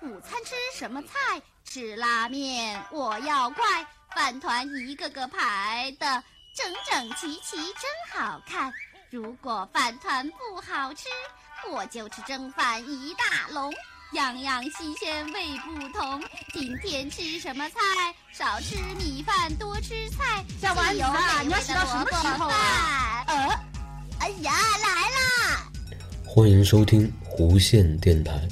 午餐吃什么菜？吃拉面，我要快。饭团一个个排的整整齐齐，真好看。如果饭团不好吃，我就吃蒸饭一大笼，样样新鲜味不同。今天吃什么菜？少吃米饭，多吃菜。小丸子啊，你要洗到什么时候啊？呃，哎呀，来啦！欢迎收听弧线电台。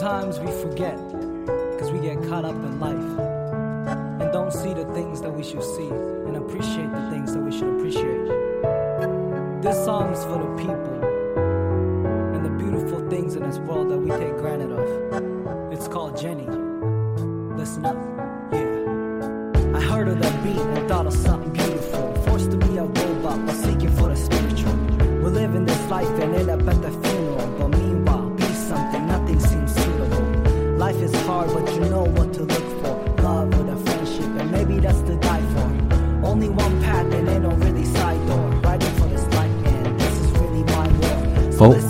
Sometimes we forget, cause we get caught up in life and don't see the things that we should see and appreciate the things that we should appreciate. This song is for the people and the beautiful things in this world that we take granted of. It's called Jenny. Listen up, yeah. I heard of that beat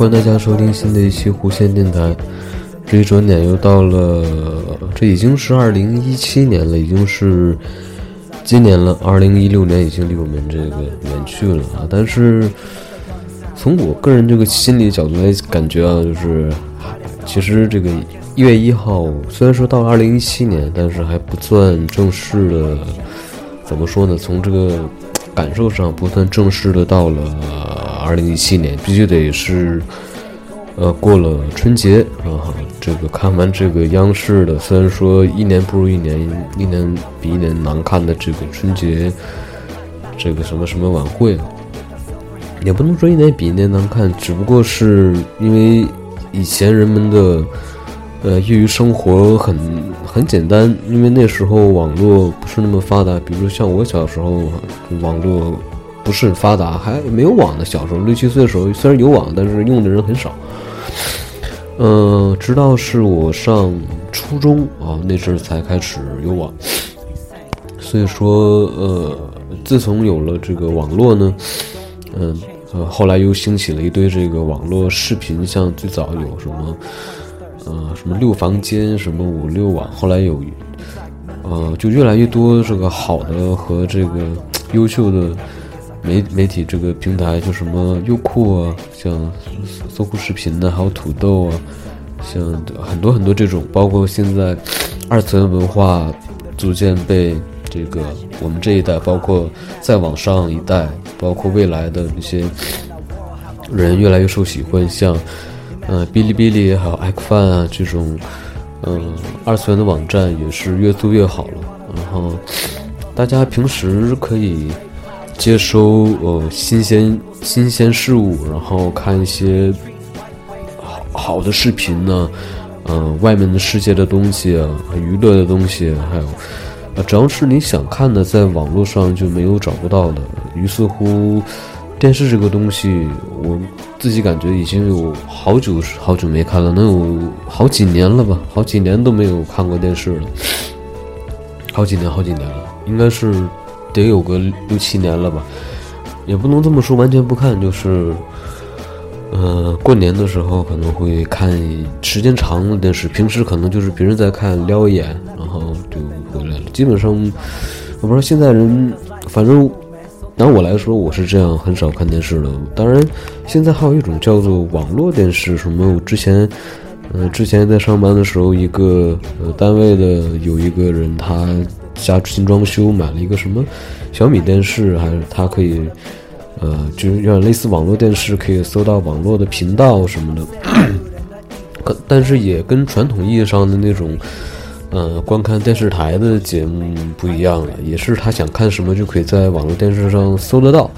欢迎大家收听新的一期弧线电台。这一转眼又到了，这已经是二零一七年了，已经是今年了。二零一六年已经离我们这个远去了啊。但是从我个人这个心理角度来感觉啊，就是其实这个一月一号虽然说到了二零一七年，但是还不算正式的，怎么说呢？从这个感受上不算正式的到了二零一七年，必须得是。呃，过了春节啊，这个看完这个央视的，虽然说一年不如一年，一年比一年难看的这个春节，这个什么什么晚会，也不能说一年比一年难看，只不过是因为以前人们的呃业余生活很很简单，因为那时候网络不是那么发达，比如像我小时候，网络不是很发达，还没有网的。小时候六七岁的时候，虽然有网，但是用的人很少。嗯、直到是我上初中啊那阵儿才开始有网，所以说呃，自从有了这个网络呢，嗯呃，后来又兴起了一堆这个网络视频，像最早有什么呃什么六房间，什么五六网，后来有呃就越来越多这个好的和这个优秀的。媒媒体这个平台，就什么优酷啊，像搜狐视频的，还有土豆啊，像很多很多这种，包括现在二次元文化逐渐被这个我们这一代，包括再往上一代，包括未来的那些人越来越受喜欢，像呃哔哩哔哩还有爱饭啊这种，嗯、二次元的网站也是越做越好了，然后大家平时可以。接收呃新鲜新鲜事物，然后看一些好好的视频呢，嗯、外面的世界的东西啊，娱乐的东西，还有啊，只要是你想看的，在网络上就没有找不到的。于是乎，电视这个东西，我自己感觉已经有好久好久没看了，能有好几年了吧，好几年都没有看过电视了，好几年好几年了，应该是。得有个六七年了吧，也不能这么说，完全不看，就是，呃，过年的时候可能会看时间长的电视，平时可能就是别人在看撩一眼，然后就回来了。基本上，我不知道现在人，反正拿我来说，我是这样，很少看电视的。当然，现在还有一种叫做网络电视，什么我之前。呃，之前在上班的时候，一个呃单位的有一个人，他家新装修，买了一个什么小米电视，还是他可以，呃，就是有点类似网络电视，可以搜到网络的频道什么的。可但是也跟传统意义上的那种，呃，观看电视台的节目不一样了，也是他想看什么就可以在网络电视上搜得到。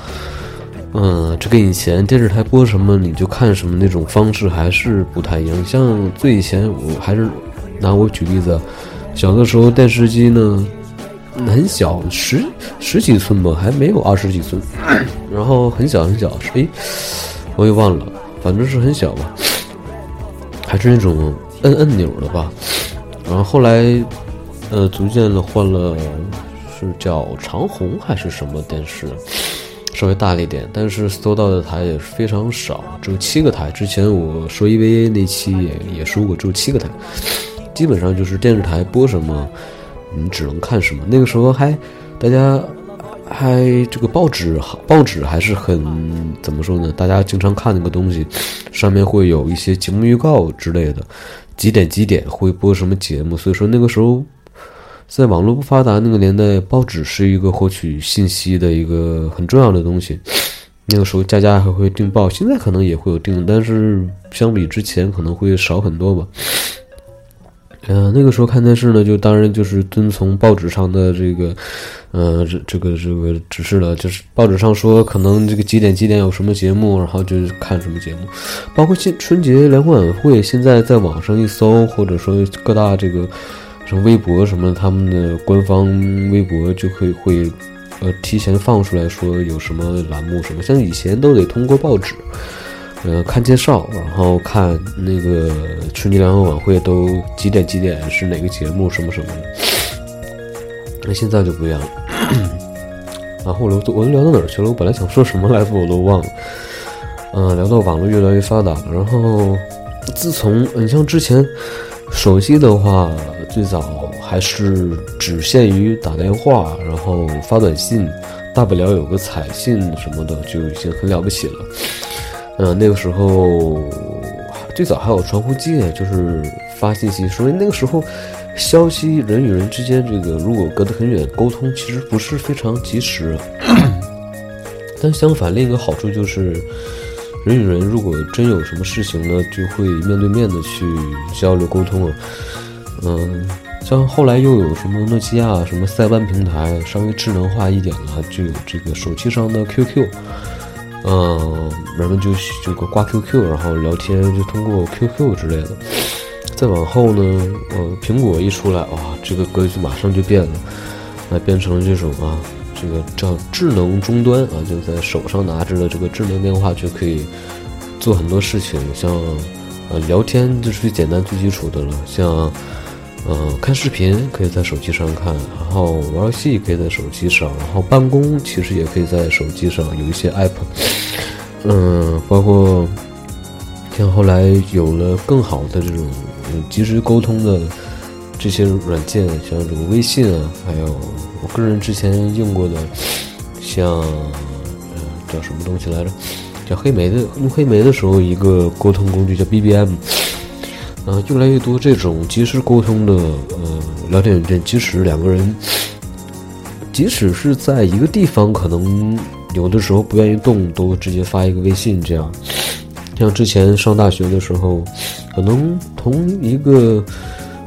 嗯，这跟以前电视台播什么你就看什么那种方式还是不太一样。像最以前，我还是拿我举例子，小的时候电视机呢很小，十十几寸吧，还没有二十几寸，然后很小很小，哎，我也忘了，反正是很小吧，还是那种摁按钮的吧。然后后来，呃，逐渐的换了，是叫长虹还是什么电视？稍微大了一点，但是搜到的台也是非常少，只有七个台。之前我说 EVA 那期也也说过，只有七个台，基本上就是电视台播什么，你只能看什么。那个时候还大家还这个报纸报纸还是很怎么说呢？大家经常看那个东西，上面会有一些节目预告之类的，几点几点会播什么节目。所以说那个时候。在网络不发达那个年代，报纸是一个获取信息的一个很重要的东西。那个时候，家家还会订报，现在可能也会有订，但是相比之前可能会少很多吧。嗯，那个时候看电视呢，就当然就是遵从报纸上的这个，呃，这这个这个指示了，就是报纸上说可能这个几点几点有什么节目，然后就看什么节目。包括现春节联欢晚会，现在在网上一搜，或者说各大这个什么。微博什么，他们的官方微博就可以会，呃，提前放出来说有什么栏目什么，像以前都得通过报纸，呃，看介绍，然后看那个春节联欢晚会都几点几点是哪个节目什么什么的，那现在就不一样了。然后我都我都聊到哪儿去了？我本来想说什么来着，我都忘了。嗯，聊到网络越来越发达了，然后自从你像之前手机的话。最早还是只限于打电话，然后发短信，大不了有个彩信什么的就已经很了不起了。嗯，那个时候最早还有传呼机，就是发信息。所以那个时候消息人与人之间这个如果隔得很远，沟通其实不是非常及时。但相反，另一个好处就是人与人如果真有什么事情呢，就会面对面的去交流沟通了。嗯，像后来又有什么诺基亚什么塞班平台，稍微智能化一点了，就有这个手机上的 QQ，嗯，人们就这个挂 QQ，然后聊天就通过 QQ 之类的。再往后呢，呃，苹果一出来，哇，这个格局马上就变了，那变成了这种啊，这个叫智能终端啊，就在手上拿着的这个智能电话就可以做很多事情，像呃聊天就是最简单最基础的了，像。嗯，看视频可以在手机上看，然后玩游戏可以在手机上，然后办公其实也可以在手机上，有一些 app，嗯，包括像后来有了更好的这种及时沟通的这些软件，像这个微信啊，还有我个人之前用过的，像嗯叫什么东西来着？叫黑莓的，用黑莓的时候一个沟通工具叫 BBM。呃，越来越多这种及时沟通的呃聊天软件，即使两个人，即使是在一个地方，可能有的时候不愿意动，都直接发一个微信这样。像之前上大学的时候，可能同一个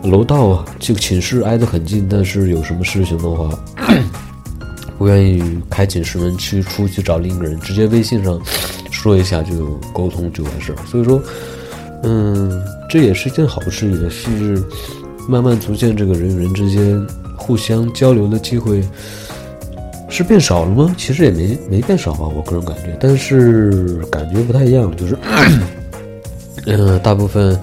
楼道啊，这个寝室挨得很近，但是有什么事情的话，不愿意开寝室门去出去找另一个人，直接微信上说一下就沟通就完事儿。所以说，嗯。这也是一件好事，也是慢慢逐渐这个人与人之间互相交流的机会是变少了吗？其实也没没变少吧，我个人感觉，但是感觉不太一样，就是，嗯，大部分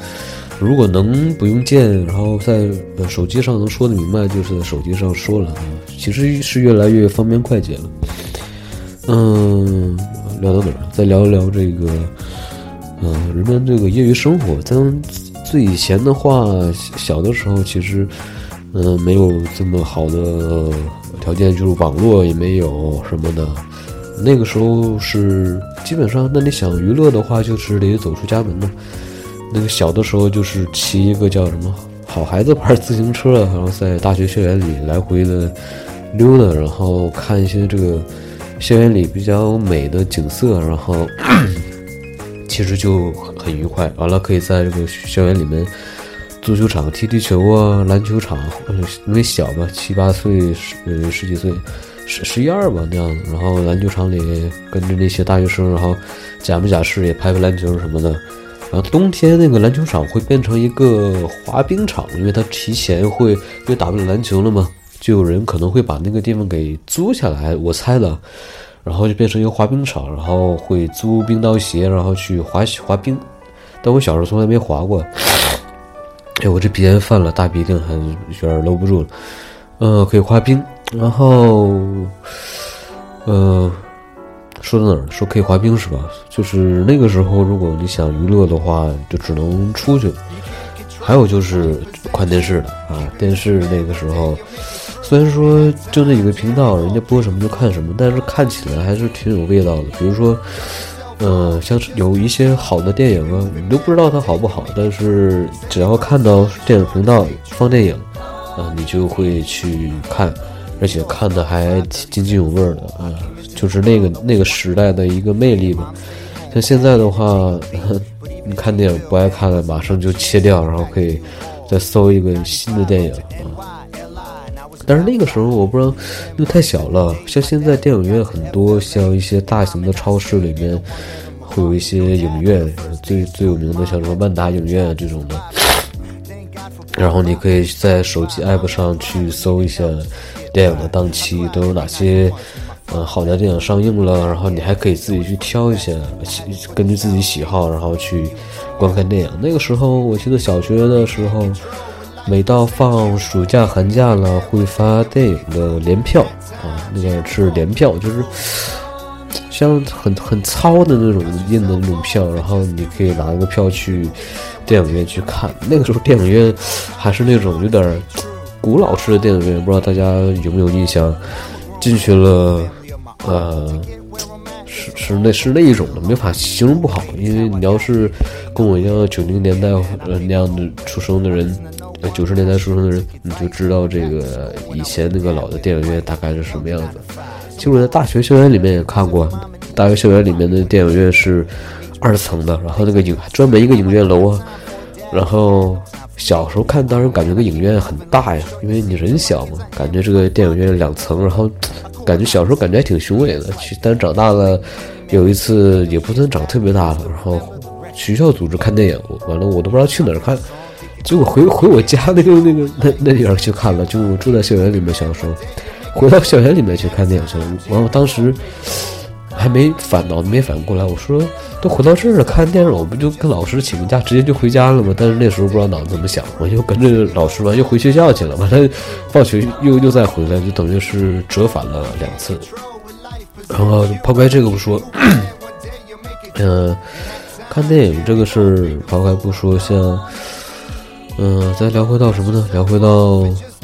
如果能不用见，然后在手机上能说的明白，就是在手机上说了啊，其实是越来越方便快捷了。嗯，聊到哪儿？再聊一聊这个。嗯，人们这个业余生活，在最以前的话，小的时候其实，嗯，没有这么好的条件，就是网络也没有什么的。那个时候是基本上，那你想娱乐的话，就是得走出家门嘛。那个小的时候就是骑一个叫什么“好孩子牌”自行车，然后在大学校园里来回的溜达，然后看一些这个校园里比较美的景色，然后。其实就很愉快，完了可以在这个校园里面，足球场踢踢球啊，篮球场，因为小嘛，七八岁十十几岁，十十一二吧那样，然后篮球场里跟着那些大学生，然后假模假式也拍拍篮球什么的。然后冬天那个篮球场会变成一个滑冰场，因为它提前会因为打不了篮球了嘛，就有人可能会把那个地方给租下来，我猜的。然后就变成一个滑冰场，然后会租冰刀鞋，然后去滑滑冰。但我小时候从来没滑过。哎，我这鼻炎犯了，大鼻涕还有点搂不住了。呃，可以滑冰，然后，呃，说到哪儿？说可以滑冰是吧？就是那个时候，如果你想娱乐的话，就只能出去。还有就是看电视了啊，电视那个时候，虽然说就那几个频道，人家播什么就看什么，但是看起来还是挺有味道的。比如说，嗯，像是有一些好的电影啊，你都不知道它好不好，但是只要看到电影频道放电影，啊，你就会去看，而且看的还津津有味的啊，就是那个那个时代的一个魅力吧。像现在的话。你看电影不爱看了，马上就切掉，然后可以再搜一个新的电影啊。但是那个时候我不知道，因为太小了。像现在电影院很多，像一些大型的超市里面会有一些影院，最最有名的像什么万达影院这种的。然后你可以在手机 app 上去搜一下电影的档期都有哪些。嗯，好的电影上映了，然后你还可以自己去挑一下，根据自己喜好，然后去观看电影。那个时候，我记得小学的时候，每到放暑假、寒假了，会发电影的联票啊，那个是联票，就是像很很糙的那种印的那种票，然后你可以拿个票去电影院去看。那个时候电影院还是那种有点古老式的电影院，不知道大家有没有印象？进去了。呃，是是那是那一种的，没法形容不好。因为你要是跟我一样九零年代呃那样的出生的人，九十年代出生的人，你就知道这个以前那个老的电影院大概是什么样子。其实我在大学校园里面也看过，大学校园里面的电影院是二层的，然后那个影专门一个影院楼啊。然后小时候看，当然感觉个影院很大呀，因为你人小嘛，感觉这个电影院两层，然后。感觉小时候感觉还挺雄伟的，去，但长大了，有一次也不算长特别大了，然后学校组织看电影，完了我都不知道去哪儿看，结果回回我家那个那个那那地方去看了，就我住在校园里面，小时候回到校园里面去看电影去了，完了当时。还没反脑子没反应过来，我说都回到这儿了，看电影我不就跟老师请个假，直接就回家了吗？但是那时候不知道脑子怎么想，我就跟着老师嘛，又回学校去了。完了，放学又又再回来，就等于是折返了两次。然后抛开这个不说，嗯，看电影这个事儿抛开不说，像嗯，再聊回到什么呢？聊回到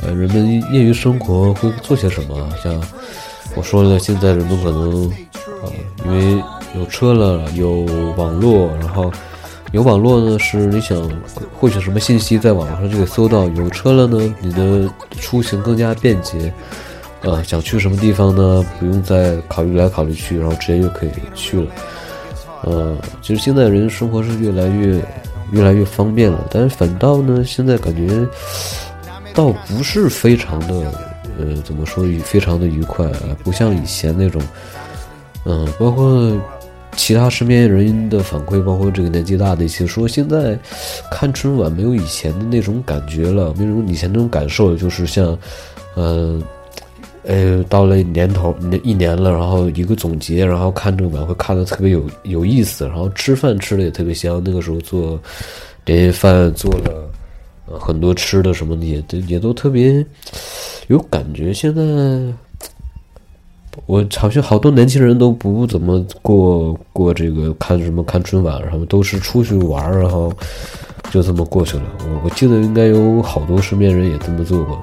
呃，人们业余生活会做些什么？像我说了，现在人们可能。啊，因为有车了，有网络，然后有网络呢，是你想获取什么信息，在网上就可以搜到；有车了呢，你的出行更加便捷。呃，想去什么地方呢，不用再考虑来考虑去，然后直接就可以去了。呃，其实现在人生活是越来越越来越方便了，但是反倒呢，现在感觉倒不是非常的，呃，怎么说，非常的愉快啊，不像以前那种。嗯，包括其他身边人的反馈，包括这个年纪大的一些说，现在看春晚没有以前的那种感觉了，没有以前那种感受，就是像，嗯，呃，到了年头，一年了，然后一个总结，然后看这个晚会看的特别有有意思，然后吃饭吃的也特别香。那个时候做年夜饭做了很多吃的什么的，也都也都特别有感觉。现在。我好像好多年轻人都不怎么过过这个看什么看春晚，然后都是出去玩，然后就这么过去了。我我记得应该有好多身边人也这么做过。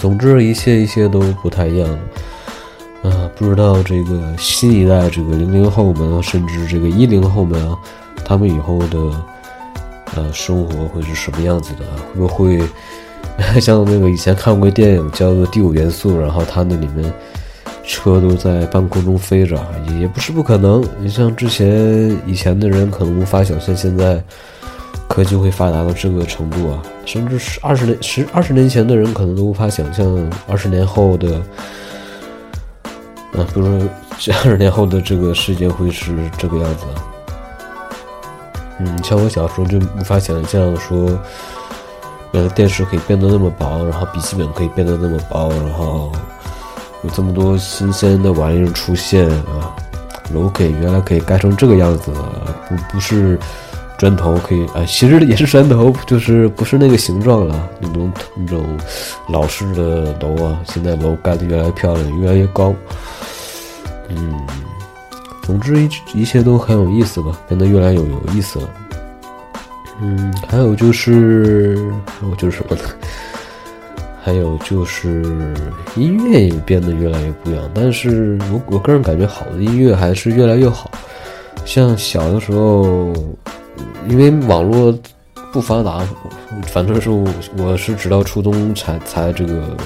总之一切一切都不太一样。啊，不知道这个新一代这个零零后们，甚至这个一零后们啊，他们以后的呃生活会是什么样子的？会不会像那个以前看过电影叫做《第五元素》，然后它那里面。车都在半空中飞着，也也不是不可能。你像之前以前的人可能无法想象，现在科技会发达到这个程度啊！甚至是二十年、十二十年前的人可能都无法想象，二十年后的，啊，比如说这二十年后的这个世界会是这个样子。嗯，像我小时候就无法想象说，原来电视可以变得那么薄，然后笔记本可以变得那么薄，然后。有这么多新鲜的玩意儿出现啊！楼可以原来可以盖成这个样子，不不是砖头可以啊，其实也是砖头，就是不是那个形状了。那种那种老式的楼啊，现在楼盖的越来越漂亮，越来越高。嗯，总之一一切都很有意思吧，变得越来越有意思了。嗯，还有就是还有就是什么呢？还有就是音乐也变得越来越不一样，但是我我个人感觉好的音乐还是越来越好。像小的时候，因为网络不发达，反正是我我是直到初中才才这个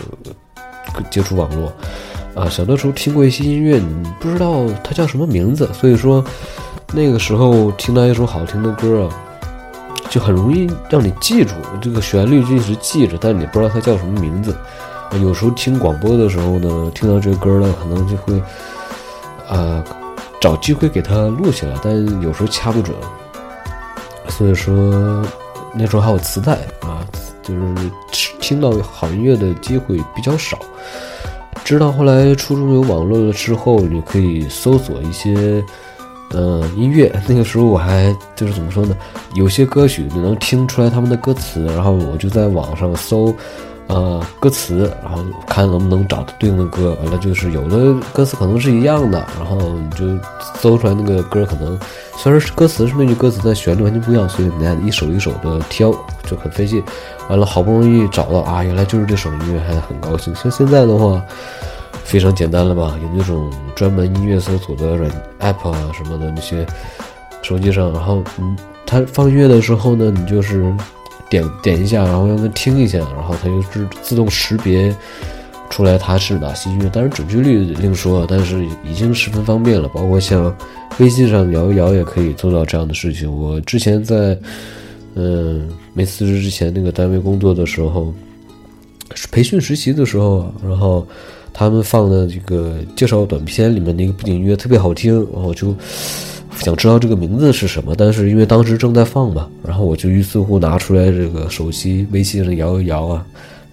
接触网络啊。小的时候听过一些音乐，你不知道它叫什么名字，所以说那个时候听到一首好听的歌啊。就很容易让你记住这个旋律，一直记着，但你不知道它叫什么名字。有时候听广播的时候呢，听到这个歌呢，可能就会啊找机会给它录下来，但有时候掐不准。所以说那时候还有磁带啊，就是听到好音乐的机会比较少。直到后来初中有网络了之后，你可以搜索一些。呃，音乐那个时候我还就是怎么说呢？有些歌曲你能听出来他们的歌词，然后我就在网上搜，呃，歌词，然后看能不能找到对应的歌。完了就是有的歌词可能是一样的，然后你就搜出来那个歌可能虽然是歌词是那句歌词，但旋律完全不一样，所以你得一首一首的挑，就很费劲。完了好不容易找到啊，原来就是这首音乐，还很高兴。像现在的话。非常简单了吧？有那种专门音乐搜索的软 app 啊什么的那些，手机上，然后嗯，它放音乐的时候呢，你就是点点一下，然后让它听一下，然后它就是自动识别出来它是哪些音乐。当然准确率另说，但是已经十分方便了。包括像微信上摇一摇也可以做到这样的事情。我之前在嗯没辞职之前那个单位工作的时候，培训实习的时候，然后。他们放的这个介绍短片里面那个背景音乐特别好听，然后就想知道这个名字是什么。但是因为当时正在放嘛，然后我就于是乎拿出来这个手机微信上摇一摇啊，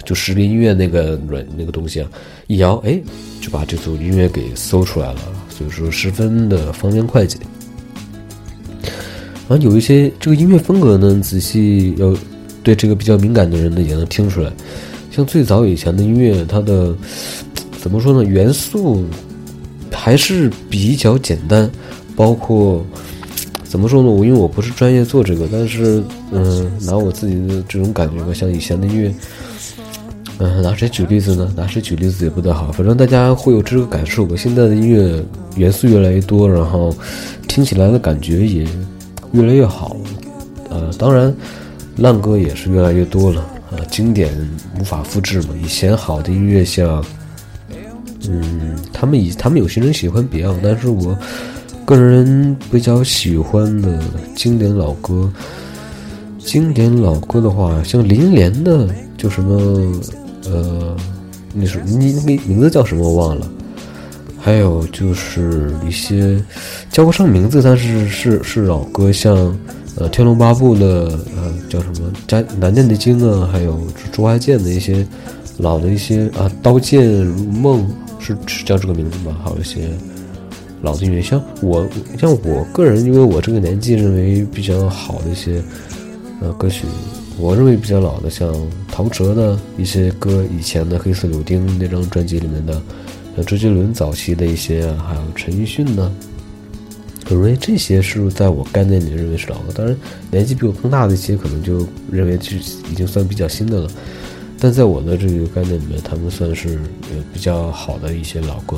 就识别音乐那个软那个东西啊，一摇哎，就把这组音乐给搜出来了。所以说十分的方便快捷。然后有一些这个音乐风格呢，仔细要对这个比较敏感的人呢也能听出来。像最早以前的音乐，它的。怎么说呢？元素还是比较简单，包括怎么说呢？我因为我不是专业做这个，但是嗯，拿我自己的这种感觉吧，像以前的音乐，嗯，拿谁举例子呢？拿谁举例子也不太好，反正大家会有这个感受吧。现在的音乐元素越来越多，然后听起来的感觉也越来越好。呃，当然烂歌也是越来越多了啊，经典无法复制嘛。以前好的音乐像。嗯，他们以他们有些人喜欢 Beyond，但是我个人比较喜欢的经典老歌。经典老歌的话，像林忆莲的，就什么呃，那首你那名字叫什么我忘了。还有就是一些叫不上名字，但是是是老歌，像呃《天龙八部》的呃叫什么《家难念的经》啊，还有朱爱健的一些老的一些啊《刀剑如梦》。是是叫这个名字吗？还有一些老的音乐，像我像我个人，因为我这个年纪认为比较好的一些呃歌曲，我认为比较老的，像陶喆的一些歌，以前的《黑色柳丁》那张专辑里面的，像周杰伦早期的一些，还有陈奕迅呢，我认为这些是在我概念里认为是老歌。当然，年纪比我更大的一些，可能就认为是已经算比较新的了。但在我的这个概念里面，他们算是呃比较好的一些老歌，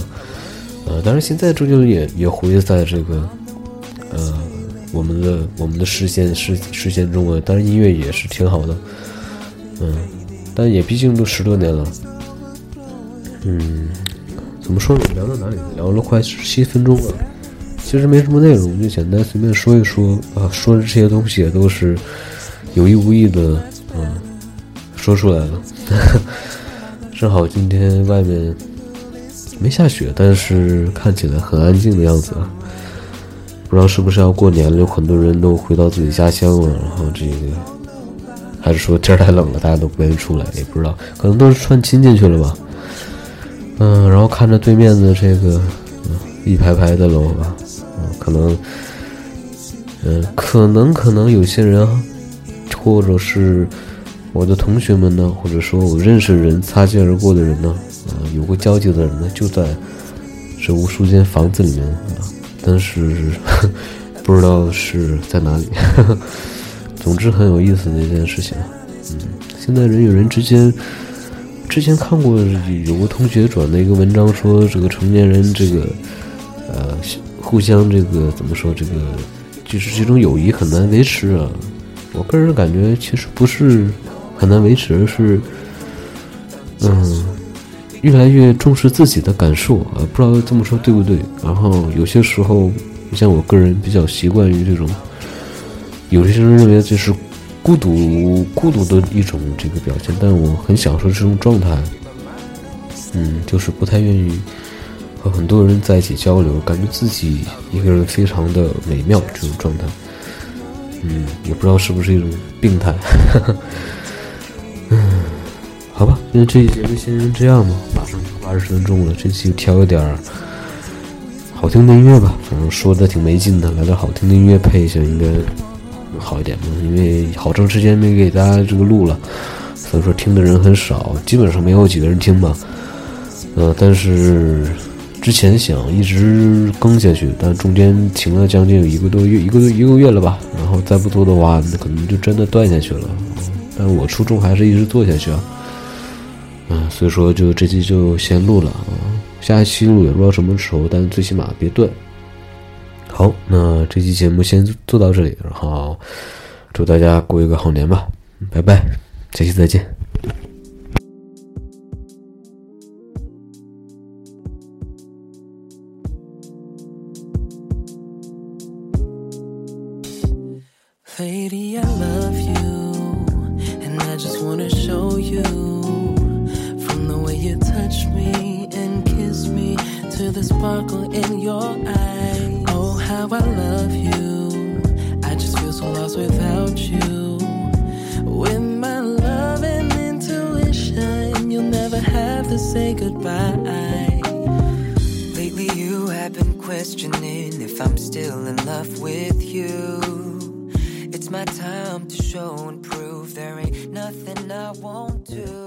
呃，当然现在周杰伦也也活跃在这个呃我们的我们的视线视视线中啊，当然音乐也是挺好的，嗯，但也毕竟都十多年了，嗯，怎么说呢？聊到哪里？聊了快十七分钟了，其实没什么内容，就简单随便说一说啊，说的这些东西也都是有意无意的，嗯，说出来了。正好今天外面没下雪，但是看起来很安静的样子啊。不知道是不是要过年了，有很多人都回到自己家乡了。然后这个还是说天太冷了，大家都不愿意出来，也不知道，可能都是串亲戚去了吧。嗯，然后看着对面的这个一排排的楼吧，嗯，可能，嗯，可能可能有些人，或者是。我的同学们呢，或者说我认识的人、擦肩而过的人呢，啊，有过交集的人呢，就在这无数间房子里面啊，但是 不知道是在哪里。总之很有意思的一件事情。嗯，现在人与人之间，之前看过有个同学转的一个文章，说这个成年人这个呃互相这个怎么说这个就是这种友谊很难维持啊。我个人感觉其实不是很难维持，而是嗯越来越重视自己的感受啊。不知道这么说对不对？然后有些时候，像我个人比较习惯于这种。有些人认为这是孤独、孤独的一种这个表现，但我很享受这种状态。嗯，就是不太愿意和很多人在一起交流，感觉自己一个人非常的美妙这种状态。嗯，也不知道是不是一种病态。嗯，好吧，那这一节就先这样吧，二十分钟了，这期挑一点儿好听的音乐吧，反正说的挺没劲的，来点好听的音乐配一下，应该。好一点吧，因为好长时间没给大家这个录了，所以说听的人很少，基本上没有几个人听吧。呃，但是之前想一直更下去，但中间停了将近有一个多月，一个一个月了吧。然后再不做的话，那可能就真的断下去了。但我初衷还是一直做下去啊。嗯，所以说就这期就先录了啊，下一期录也不知道什么时候，但最起码别断。好，那这期节目先做到这里，然后祝大家过一个好年吧，拜拜，下期再见。How I love you. I just feel so lost without you. With my love and intuition, you'll never have to say goodbye. Lately, you have been questioning if I'm still in love with you. It's my time to show and prove there ain't nothing I won't do.